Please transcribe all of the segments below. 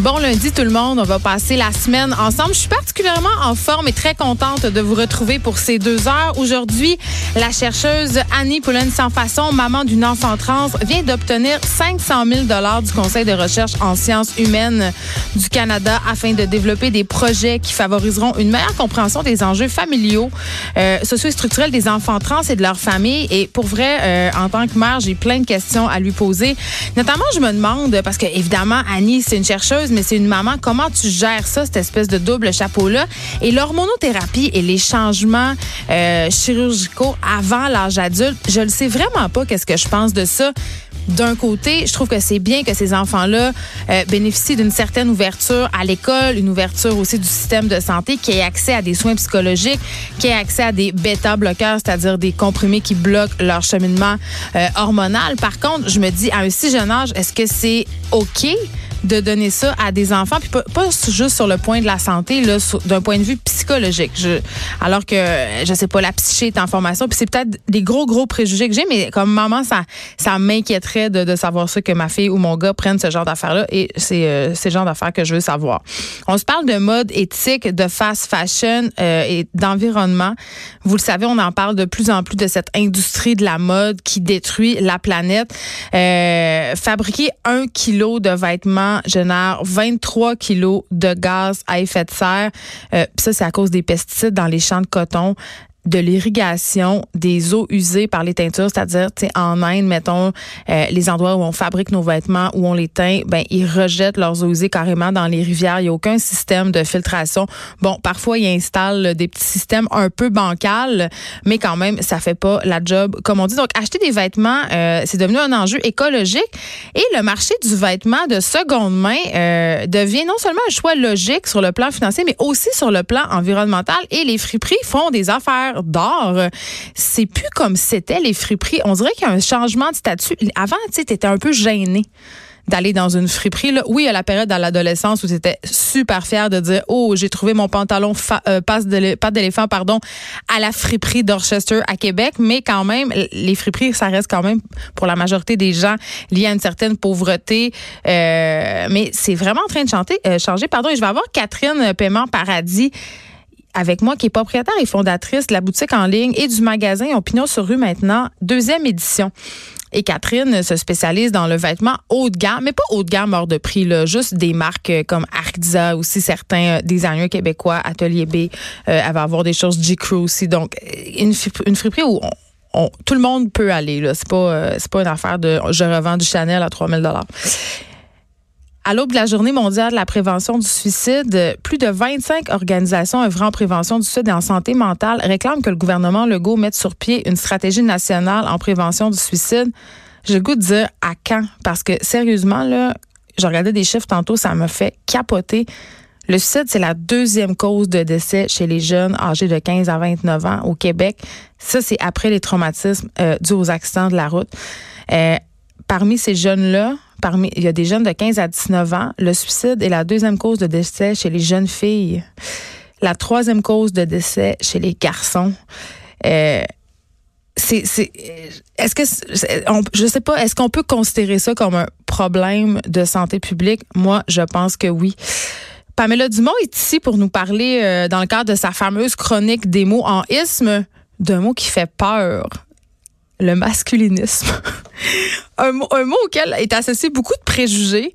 Bon lundi tout le monde, on va passer la semaine ensemble. Je suis particulièrement en forme et très contente de vous retrouver pour ces deux heures. Aujourd'hui, la chercheuse Annie Poulen sans façon, maman d'une enfant trans, vient d'obtenir 500 000 dollars du Conseil de recherche en sciences humaines du Canada afin de développer des projets qui favoriseront une meilleure compréhension des enjeux familiaux, euh, socio structurels des enfants trans et de leur famille. Et pour vrai, euh, en tant que mère, j'ai plein de questions à lui poser. Notamment, je me demande parce que évidemment Annie, c'est une chercheuse mais c'est une maman. Comment tu gères ça, cette espèce de double chapeau-là? Et l'hormonothérapie et les changements euh, chirurgicaux avant l'âge adulte, je ne sais vraiment pas qu'est-ce que je pense de ça d'un côté, je trouve que c'est bien que ces enfants-là euh, bénéficient d'une certaine ouverture à l'école, une ouverture aussi du système de santé, qui ait accès à des soins psychologiques, qui ait accès à des bêta-bloqueurs, c'est-à-dire des comprimés qui bloquent leur cheminement euh, hormonal. Par contre, je me dis, à un si jeune âge, est-ce que c'est OK? De donner ça à des enfants, puis pas, juste sur le point de la santé, là, d'un point de vue psychologique. Je, alors que, je sais pas, la psyché est en formation, puis c'est peut-être des gros, gros préjugés que j'ai, mais comme maman, ça, ça m'inquiéterait de, de, savoir ça, que ma fille ou mon gars prennent ce genre d'affaires-là, et c'est euh, ce genre d'affaires que je veux savoir. On se parle de mode éthique, de fast fashion euh, et d'environnement. Vous le savez, on en parle de plus en plus de cette industrie de la mode qui détruit la planète. Euh, fabriquer un kilo de vêtements génère 23 kilos de gaz à effet de serre. Euh, ça, c'est à cause des pesticides dans les champs de coton de l'irrigation des eaux usées par les teintures, c'est-à-dire, en Inde, mettons, euh, les endroits où on fabrique nos vêtements, où on les teint, ben ils rejettent leurs eaux usées carrément dans les rivières. Il n'y a aucun système de filtration. Bon, parfois ils installent des petits systèmes un peu bancals, mais quand même, ça fait pas la job comme on dit. Donc, acheter des vêtements, euh, c'est devenu un enjeu écologique et le marché du vêtement de seconde main euh, devient non seulement un choix logique sur le plan financier, mais aussi sur le plan environnemental. Et les friperies font des affaires d'or. C'est plus comme c'était les friperies. On dirait qu'il y a un changement de statut. Avant, tu sais, t'étais un peu gêné d'aller dans une friperie. Là. Oui, à la période dans l'adolescence où c'était super fier de dire oh j'ai trouvé mon pantalon euh, passe pâte d'éléphant pardon à la friperie d'Orchester à Québec, mais quand même les friperies ça reste quand même pour la majorité des gens lié à une certaine pauvreté. Euh, mais c'est vraiment en train de chanter, euh, changer. Pardon, et je vais avoir Catherine Paiement Paradis avec moi, qui est propriétaire et fondatrice de la boutique en ligne et du magasin Opinion sur rue maintenant, deuxième édition. Et Catherine se spécialise dans le vêtement haut de gamme, mais pas haut de gamme hors de prix, là, juste des marques euh, comme Arcza, aussi certains euh, designers québécois, Atelier B, euh, elle va avoir des choses G-Crew aussi. Donc, une, une friperie où tout le monde peut aller. Là. C'est pas, pas une affaire de je revends du Chanel à 3000 dollars. À l'aube de la journée mondiale de la prévention du suicide, plus de 25 organisations œuvrant en prévention du suicide et en santé mentale réclament que le gouvernement Legault mette sur pied une stratégie nationale en prévention du suicide. J'ai le goût de dire à quand? Parce que sérieusement, là, je regardais des chiffres tantôt, ça me fait capoter. Le suicide, c'est la deuxième cause de décès chez les jeunes âgés de 15 à 29 ans au Québec. Ça, c'est après les traumatismes euh, dus aux accidents de la route. Euh, parmi ces jeunes-là, il y a des jeunes de 15 à 19 ans. Le suicide est la deuxième cause de décès chez les jeunes filles. La troisième cause de décès chez les garçons. Euh, c'est, est-ce que, je sais pas, est-ce qu'on peut considérer ça comme un problème de santé publique? Moi, je pense que oui. Pamela Dumont est ici pour nous parler, euh, dans le cadre de sa fameuse chronique des mots en isme, d'un mot qui fait peur le masculinisme. un, un, mot, auquel est associé beaucoup de préjugés.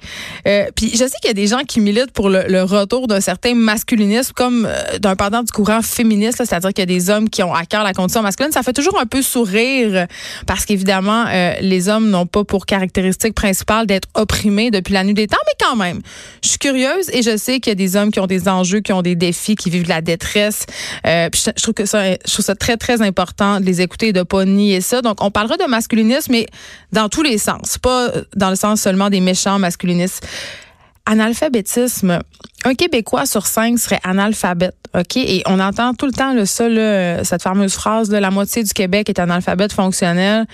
Euh, puis je sais qu'il y a des gens qui militent pour le, le retour d'un certain masculinisme comme euh, d'un pendant du courant féministe, c'est-à-dire qu'il y a des hommes qui ont à cœur la condition masculine. Ça fait toujours un peu sourire parce qu'évidemment, euh, les hommes n'ont pas pour caractéristique principale d'être opprimés depuis la nuit des temps, mais quand même, je suis curieuse et je sais qu'il y a des hommes qui ont des enjeux, qui ont des défis, qui vivent de la détresse. Euh, puis je, trouve que ça, je trouve ça très, très important de les écouter et de pas nier ça. Donc, on parlera de masculinisme, mais dans tous les sens, pas dans le sens seulement des méchants masculinistes. analphabétisme. Un Québécois sur cinq serait analphabète, OK? Et on entend tout le temps le ça, cette fameuse phrase de la moitié du Québec est analphabète fonctionnel.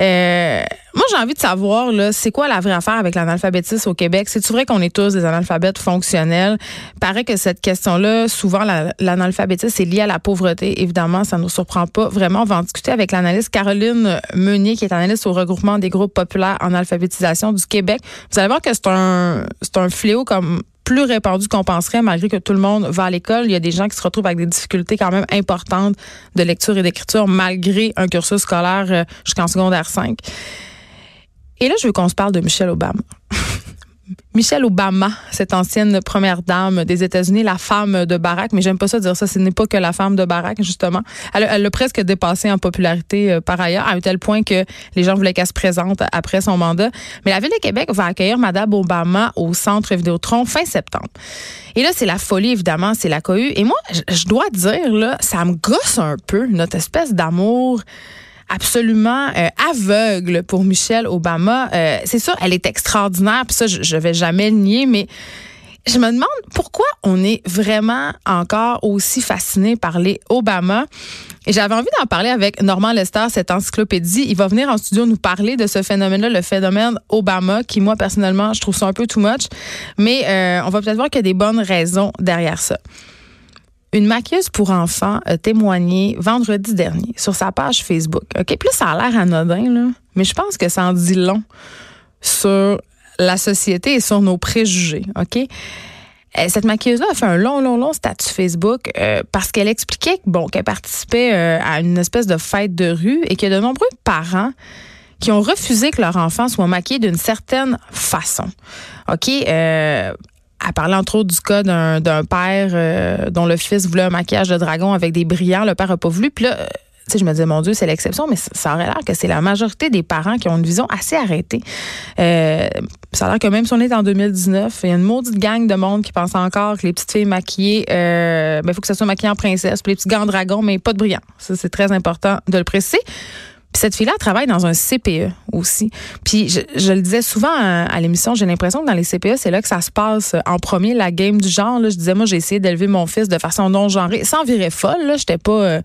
Euh, moi, j'ai envie de savoir, là, c'est quoi la vraie affaire avec l'analphabétisme au Québec? C'est-tu vrai qu'on est tous des analphabètes fonctionnels? Paraît que cette question-là, souvent, l'analphabétisme est lié à la pauvreté. Évidemment, ça ne nous surprend pas vraiment. On va en discuter avec l'analyste Caroline Meunier, qui est analyste au regroupement des groupes populaires en alphabétisation du Québec. Vous allez voir que c'est un, c'est un fléau comme plus répandu qu'on penserait, malgré que tout le monde va à l'école. Il y a des gens qui se retrouvent avec des difficultés quand même importantes de lecture et d'écriture, malgré un cursus scolaire euh, jusqu'en secondaire 5. Et là, je veux qu'on se parle de Michelle Obama. Michelle Obama, cette ancienne première dame des États-Unis, la femme de Barack, mais j'aime pas ça dire ça, ce n'est pas que la femme de Barack, justement. Elle, l'a presque dépassé en popularité euh, par ailleurs, à un tel point que les gens voulaient qu'elle se présente après son mandat. Mais la Ville de Québec va accueillir Madame Obama au Centre Vidéotron fin septembre. Et là, c'est la folie, évidemment, c'est la cohue. Et moi, je dois dire, là, ça me gosse un peu, notre espèce d'amour absolument euh, aveugle pour Michelle Obama. Euh, c'est ça, elle est extraordinaire, puis ça, je, je vais jamais le nier, mais je me demande pourquoi on est vraiment encore aussi fasciné par les Obama. Et j'avais envie d'en parler avec Normand Lester, cette encyclopédie. Il va venir en studio nous parler de ce phénomène-là, le phénomène Obama, qui moi personnellement, je trouve ça un peu too much. Mais euh, on va peut-être voir qu'il y a des bonnes raisons derrière ça. Une maquilleuse pour enfants a témoigné vendredi dernier sur sa page Facebook. OK, là, ça a l'air anodin, là, mais je pense que ça en dit long sur la société et sur nos préjugés. OK? Euh, cette maquilleuse-là a fait un long, long, long statut Facebook euh, parce qu'elle expliquait bon, qu'elle participait euh, à une espèce de fête de rue et qu'il y a de nombreux parents qui ont refusé que leur enfant soit maquillé d'une certaine façon. OK? Elle parlait entre autres du cas d'un père euh, dont le fils voulait un maquillage de dragon avec des brillants. Le père n'a pas voulu. Puis là, euh, tu sais, je me disais, mon Dieu, c'est l'exception, mais ça aurait l'air que c'est la majorité des parents qui ont une vision assez arrêtée. Euh, ça a l'air que même si on est en 2019, il y a une maudite gang de monde qui pense encore que les petites filles maquillées, il ben, faut que ça soit maquillé en princesse, puis les petits gants dragon, mais pas de brillants. Ça, c'est très important de le préciser cette fille-là travaille dans un CPE aussi. Puis je, le disais souvent à, l'émission, j'ai l'impression que dans les CPE, c'est là que ça se passe en premier, la game du genre. Je disais, moi, j'ai essayé d'élever mon fils de façon non genrée, sans virer folle. Là, j'étais pas, euh,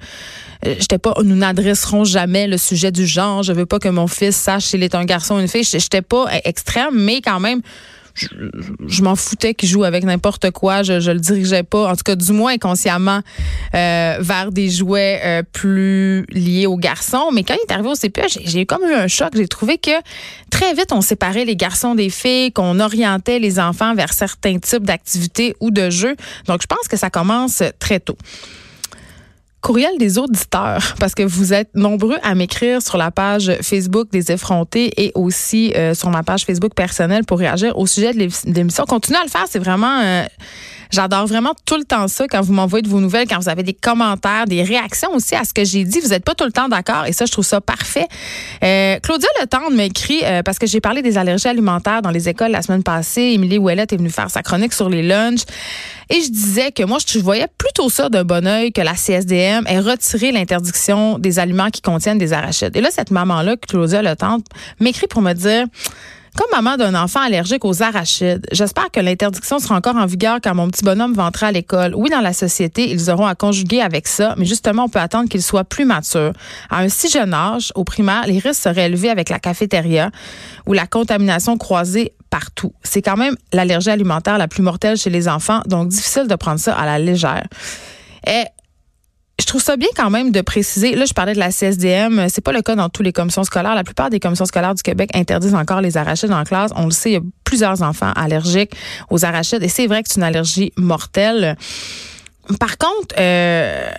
j'étais pas, nous n'adresserons jamais le sujet du genre. Je veux pas que mon fils sache s'il est un garçon ou une fille. J'étais pas extrême, mais quand même je, m'en foutais qu'il joue avec n'importe quoi. Je, le dirigeais pas, en tout cas du moins inconsciemment, euh, vers des jouets euh, plus liés aux garçons. Mais quand il est arrivé au CPE, j'ai comme eu un choc. J'ai trouvé que très vite, on séparait les garçons des filles, qu'on orientait les enfants vers certains types d'activités ou de jeux. Donc, je pense que ça commence très tôt courriel des auditeurs, parce que vous êtes nombreux à m'écrire sur la page Facebook des effrontés et aussi euh, sur ma page Facebook personnelle pour réagir au sujet de l'émission. Continuez à le faire, c'est vraiment... Euh, j'adore vraiment tout le temps ça quand vous m'envoyez de vos nouvelles, quand vous avez des commentaires, des réactions aussi à ce que j'ai dit. Vous n'êtes pas tout le temps d'accord et ça, je trouve ça parfait. Euh, Claudia Letendre m'écrit euh, parce que j'ai parlé des allergies alimentaires dans les écoles la semaine passée. Émilie Ouellette est venue faire sa chronique sur les lunchs. Et je disais que moi, je voyais plutôt ça d'un bon oeil que la CSDM ait retiré l'interdiction des aliments qui contiennent des arachides. Et là, cette maman-là, Claudia Le Tante, m'écrit pour me dire comme maman d'un enfant allergique aux arachides, j'espère que l'interdiction sera encore en vigueur quand mon petit bonhomme va entrer à l'école. Oui, dans la société, ils auront à conjuguer avec ça, mais justement, on peut attendre qu'il soit plus mature. À un si jeune âge, au primaire, les risques seraient élevés avec la cafétéria ou la contamination croisée partout. C'est quand même l'allergie alimentaire la plus mortelle chez les enfants, donc difficile de prendre ça à la légère. Et je trouve ça bien quand même de préciser. Là, je parlais de la CSDM. C'est pas le cas dans toutes les commissions scolaires. La plupart des commissions scolaires du Québec interdisent encore les arachides en classe. On le sait, il y a plusieurs enfants allergiques aux arachides et c'est vrai que c'est une allergie mortelle. Par contre, euh,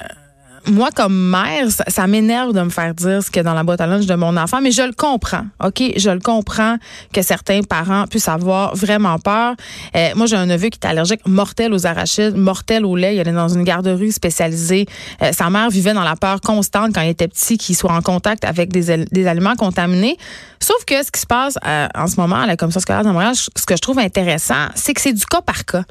moi, comme mère, ça, m'énerve de me faire dire ce qu'il y dans la boîte à lunch de mon enfant, mais je le comprends, OK? Je le comprends que certains parents puissent avoir vraiment peur. Euh, moi, j'ai un neveu qui est allergique mortel aux arachides, mortel au lait. Il allait dans une garderie spécialisée. Euh, sa mère vivait dans la peur constante quand il était petit qu'il soit en contact avec des, des aliments contaminés. Sauf que ce qui se passe euh, en ce moment à la Commission scolaire de Montréal, ce que je trouve intéressant, c'est que c'est du cas par cas.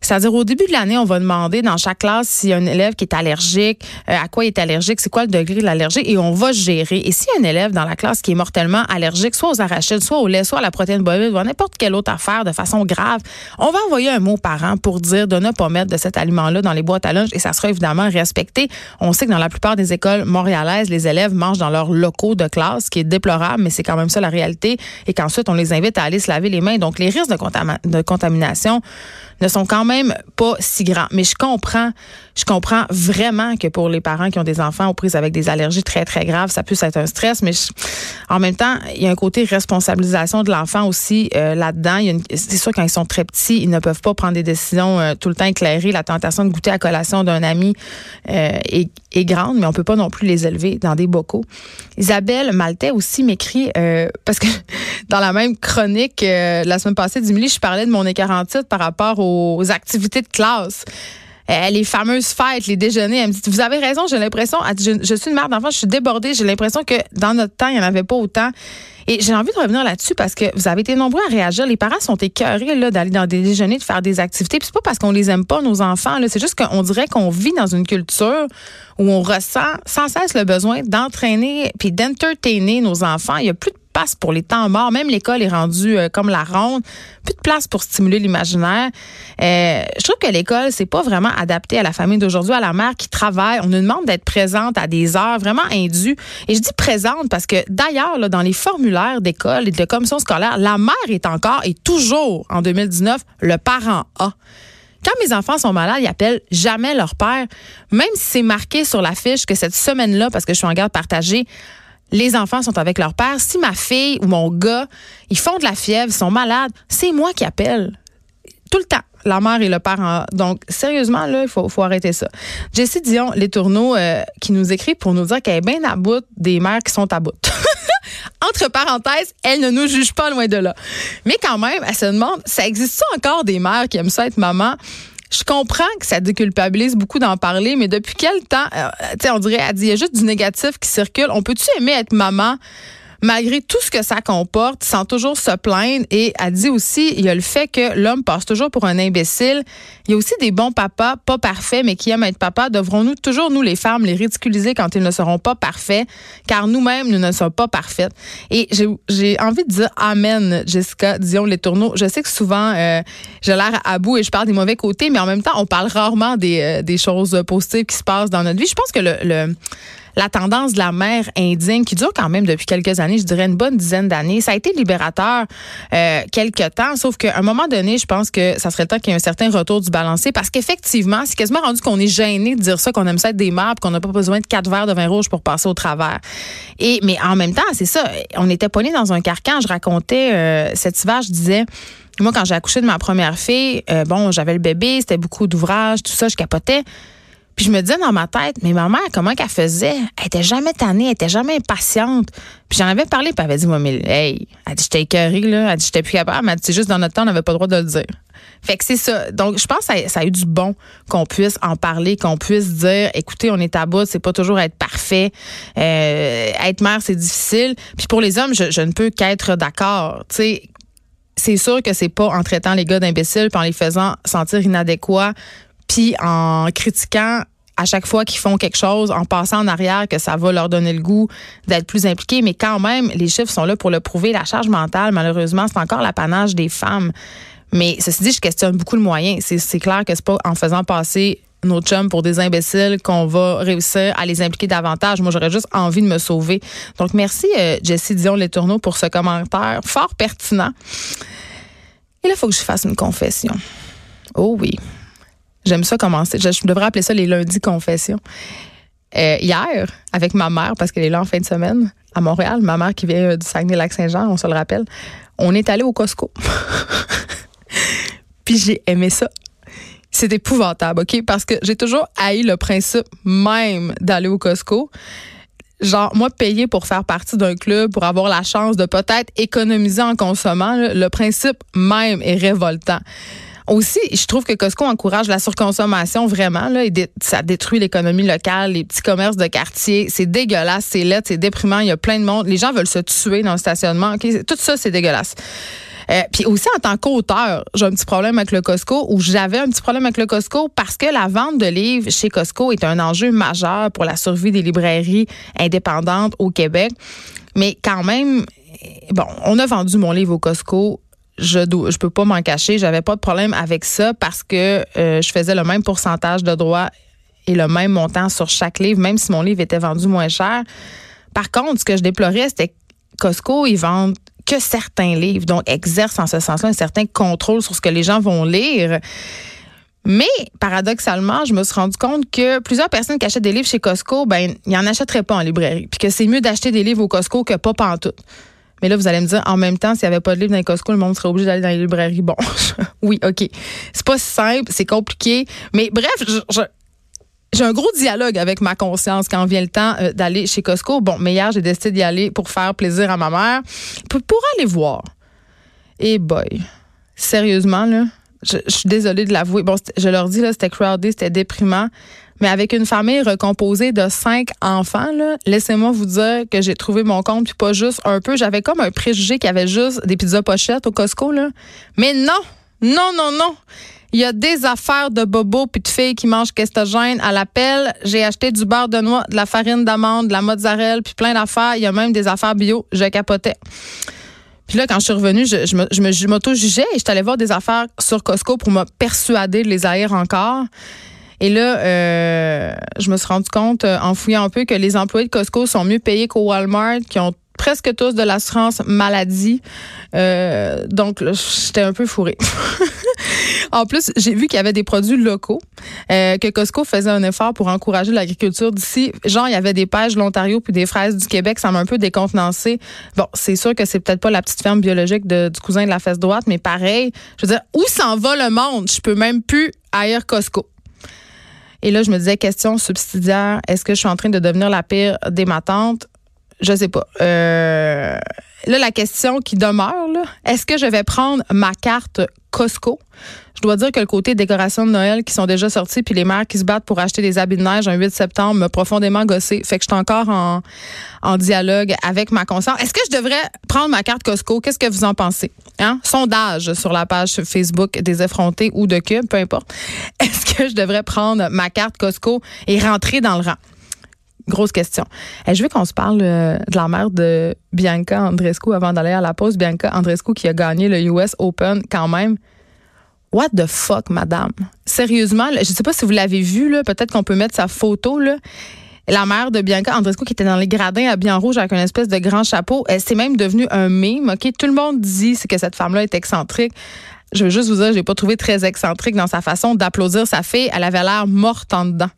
C'est-à-dire, au début de l'année, on va demander dans chaque classe s'il y a un élève qui est allergique, euh, à quoi il est allergique, c'est quoi le degré de l'allergie, et on va gérer. Et s'il y a un élève dans la classe qui est mortellement allergique, soit aux arachides, soit au lait, soit à la protéine bovine, ou à n'importe quelle autre affaire de façon grave, on va envoyer un mot parent pour dire de ne pas mettre de cet aliment-là dans les boîtes à lunch, et ça sera évidemment respecté. On sait que dans la plupart des écoles montréalaises, les élèves mangent dans leurs locaux de classe, ce qui est déplorable, mais c'est quand même ça la réalité, et qu'ensuite, on les invite à aller se laver les mains. Donc, les risques de, de contamination ne sont quand même pas si grands. Mais je comprends, je comprends vraiment que pour les parents qui ont des enfants aux prises avec des allergies très, très graves, ça puisse être un stress. Mais en même temps, il y a un côté responsabilisation de l'enfant aussi euh, là-dedans. C'est sûr, quand ils sont très petits, ils ne peuvent pas prendre des décisions euh, tout le temps éclairées. La tentation de goûter à collation d'un ami euh, est, grande, mais on peut pas non plus les élever dans des bocaux. Isabelle Maltais aussi m'écrit, parce que dans la même chronique la semaine passée d'Emilie, je parlais de mon écart par rapport au aux activités de classe. Euh, les fameuses fêtes, les déjeuners. Elle me dit, vous avez raison, j'ai l'impression, je, suis une mère d'enfant, je suis débordée, j'ai l'impression que dans notre temps, il n'y en avait pas autant. Et j'ai envie de revenir là-dessus parce que vous avez été nombreux à réagir. Les parents sont écœurés d'aller dans des déjeuners, de faire des activités. Puis c'est pas parce qu'on les aime pas, nos enfants. C'est juste qu'on dirait qu'on vit dans une culture où on ressent sans cesse le besoin d'entraîner puis d'entertainer nos enfants. Il y a plus de pour les temps morts. Même l'école est rendue euh, comme la ronde. Plus de place pour stimuler l'imaginaire. Euh, je trouve que l'école, c'est pas vraiment adapté à la famille d'aujourd'hui, à la mère qui travaille. On nous demande d'être présente à des heures vraiment indues. Et je dis présente parce que d'ailleurs, dans les formulaires d'école et de commission scolaire, la mère est encore et toujours en 2019 le parent A. Quand mes enfants sont malades, ils appellent jamais leur père, même si c'est marqué sur la fiche que cette semaine-là, parce que je suis en garde partagée, les enfants sont avec leur père. Si ma fille ou mon gars, ils font de la fièvre, sont malades, c'est moi qui appelle. Tout le temps. La mère et le père. Donc, sérieusement, là, il faut, faut arrêter ça. Jessie Dion, les tourneaux, euh, qui nous écrit pour nous dire qu'elle est bien à bout des mères qui sont à bout. Entre parenthèses, elle ne nous juge pas loin de là. Mais quand même, elle se demande, ça existe encore des mères qui aiment ça être maman? Je comprends que ça déculpabilise beaucoup d'en parler, mais depuis quel temps, euh, tu sais, on dirait, il y a juste du négatif qui circule. On peut-tu aimer être maman? Malgré tout ce que ça comporte, sans toujours se plaindre. Et elle dit aussi, il y a le fait que l'homme passe toujours pour un imbécile. Il y a aussi des bons papas, pas parfaits, mais qui aiment être papa. Devrons-nous toujours, nous les femmes, les ridiculiser quand ils ne seront pas parfaits, car nous-mêmes, nous ne sommes pas parfaites. Et j'ai envie de dire Amen, Jessica, disons les tourneaux. Je sais que souvent, euh, j'ai l'air à bout et je parle des mauvais côtés, mais en même temps, on parle rarement des, euh, choses positives qui se passent dans notre vie. Je pense que le la tendance de la mère indigne qui dure quand même depuis quelques années, je dirais une bonne dizaine d'années. Ça a été libérateur euh, quelques temps, sauf qu'à un moment donné, je pense que ça serait temps qu'il y ait un certain retour du balancé parce qu'effectivement, c'est quasiment rendu qu'on est gêné de dire ça, qu'on aime ça être des mères, qu'on n'a pas besoin de quatre verres de vin rouge pour passer au travers. Et mais en même temps, c'est ça, on était pognés dans un carcan. Je racontais euh, cet hiver, je disais. Moi, quand j'ai accouché de ma première fille, euh, bon, j'avais le bébé, c'était beaucoup d'ouvrages, tout ça, je capotais. Puis je me disais dans ma tête, mais ma mère, comment qu'elle faisait? Elle était jamais tannée, elle était jamais impatiente. Puis j'en avais parlé, puis elle avait dit, moi, mais hey, elle dit, j'étais écœurée, là. Elle dit, j'étais plus capable. Elle dit, c'est juste dans notre temps, on n'avait pas le droit de le dire. Fait que c'est ça. Donc, je pense que ça, a eu du bon qu'on puisse en parler, qu'on puisse dire, écoutez, on est à bout, c'est pas toujours être parfait. Euh, être mère, c'est difficile. Puis pour les hommes, je, je ne peux qu'être d'accord. Tu sais, c'est sûr que c'est pas en traitant les gars d'imbéciles puis en les faisant sentir inadéquats puis en critiquant à chaque fois qu'ils font quelque chose, en passant en arrière, que ça va leur donner le goût d'être plus impliqués. Mais quand même, les chiffres sont là pour le prouver. La charge mentale, malheureusement, c'est encore l'apanage des femmes. Mais ceci dit, je questionne beaucoup le moyen. C'est clair que c'est pas en faisant passer nos chums pour des imbéciles qu'on va réussir à les impliquer davantage. Moi, j'aurais juste envie de me sauver. Donc, merci, euh, Jessie Dion Les Tourneaux, pour ce commentaire fort pertinent. Il faut que je fasse une confession. Oh oui. J'aime ça commencer. Je, devrais appeler ça les lundis confessions. Euh, hier, avec ma mère, parce qu'elle est là en fin de semaine, à Montréal, ma mère qui vient euh, du Saguenay-Lac-Saint-Jean, on se le rappelle, on est allé au Costco. Puis j'ai aimé ça. C'est épouvantable, OK? Parce que j'ai toujours haï le principe même d'aller au Costco. Genre, moi, payer pour faire partie d'un club, pour avoir la chance de peut-être économiser en consommant, le principe même est révoltant. Aussi, je trouve que Costco encourage la surconsommation vraiment. Ça détruit l'économie locale, les petits commerces de quartier. C'est dégueulasse, c'est laid, c'est déprimant. Il y a plein de monde. Les gens veulent se tuer dans le stationnement. Tout ça, c'est dégueulasse. Euh, puis aussi en tant qu'auteur, j'ai un petit problème avec le Costco ou j'avais un petit problème avec le Costco parce que la vente de livres chez Costco est un enjeu majeur pour la survie des librairies indépendantes au Québec. Mais quand même, bon, on a vendu mon livre au Costco je ne peux pas m'en cacher, j'avais pas de problème avec ça parce que euh, je faisais le même pourcentage de droits et le même montant sur chaque livre, même si mon livre était vendu moins cher. Par contre, ce que je déplorais, c'était Costco, ils vendent que certains livres, donc exercent en ce sens-là un certain contrôle sur ce que les gens vont lire. Mais paradoxalement, je me suis rendu compte que plusieurs personnes qui achètent des livres chez Costco, ben, ils n'en achèteraient pas en librairie. Puis que c'est mieux d'acheter des livres au Costco que pas pantoute. Mais là, vous allez me dire, en même temps, s'il n'y avait pas de livres dans les Costco, le monde serait obligé d'aller dans les librairies. Bon, oui, OK. C'est pas simple, c'est compliqué. Mais bref, j'ai un gros dialogue avec ma conscience quand vient le temps euh, d'aller chez Costco. Bon, mais hier, j'ai décidé d'y aller pour faire plaisir à ma mère, pour, aller voir. Et boy, sérieusement, là, je, suis désolée de l'avouer. Bon, je leur dis, là, c'était crowded, c'était déprimant. Mais avec une famille recomposée de cinq enfants, laissez-moi vous dire que j'ai trouvé mon compte, puis pas juste un peu. J'avais comme un préjugé qu'il y avait juste des pizzas pochettes au Costco. Là. Mais non, non, non, non. Il y a des affaires de bobos puis de filles qui mangent kestogène à l'appel. J'ai acheté du beurre de noix, de la farine d'amande, de la mozzarella, puis plein d'affaires. Il y a même des affaires bio. Je capotais. Puis là, quand je suis revenue, je, je, je m'auto-jugeais et je suis allée voir des affaires sur Costco pour me persuader de les haïr encore. Et là, euh, je me suis rendu compte, euh, en fouillant un peu, que les employés de Costco sont mieux payés qu'au Walmart, qui ont presque tous de l'assurance maladie. Euh, donc, j'étais un peu fourrée. en plus, j'ai vu qu'il y avait des produits locaux, euh, que Costco faisait un effort pour encourager l'agriculture d'ici. Genre, il y avait des pêches de l'Ontario puis des fraises du Québec. Ça m'a un peu décontenancé. Bon, c'est sûr que c'est peut-être pas la petite ferme biologique du cousin de la fesse droite, mais pareil, je veux dire, où s'en va le monde? Je peux même plus ailleurs Costco. Et là, je me disais, question subsidiaire, est-ce que je suis en train de devenir la pire des matantes? Je sais pas. Euh, là, la question qui demeure, est-ce que je vais prendre ma carte Costco? Je dois dire que le côté décoration de Noël qui sont déjà sortis, puis les mères qui se battent pour acheter des habits de neige un 8 septembre m'a profondément gossé. Fait que je suis encore en, en dialogue avec ma conscience. Est-ce que je devrais prendre ma carte Costco? Qu'est-ce que vous en pensez? Hein? Sondage sur la page Facebook des effrontés ou de Cube, peu importe. Est-ce que je devrais prendre ma carte Costco et rentrer dans le rang? Grosse question. Et je veux qu'on se parle euh, de la mère de Bianca Andrescu avant d'aller à la pause. Bianca Andrescu qui a gagné le US Open quand même. What the fuck, madame? Sérieusement, je ne sais pas si vous l'avez vu, peut-être qu'on peut mettre sa photo. Là. La mère de Bianca Andrescu qui était dans les gradins à bien rouge avec une espèce de grand chapeau, elle s'est même devenue un mime. Ok, Tout le monde dit que cette femme-là est excentrique je veux juste vous dire, j'ai pas trouvé très excentrique dans sa façon d'applaudir sa fille. Elle avait l'air morte en dedans.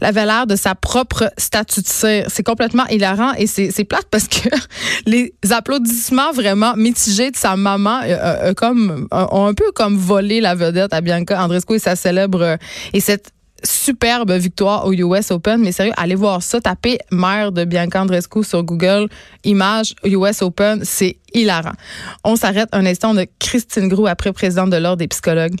Elle avait l'air de sa propre statue de cire. C'est complètement hilarant et c'est plate parce que les applaudissements vraiment mitigés de sa maman euh, euh, comme, ont un peu comme volé la vedette à Bianca Andrescu et sa célèbre et cette superbe victoire au US Open. Mais sérieux, allez voir ça. Tapez mère de Bianca Andrescu sur Google. Image US Open. C'est hilarant. On s'arrête un instant de Christine Grou après présidente de l'Ordre des psychologues.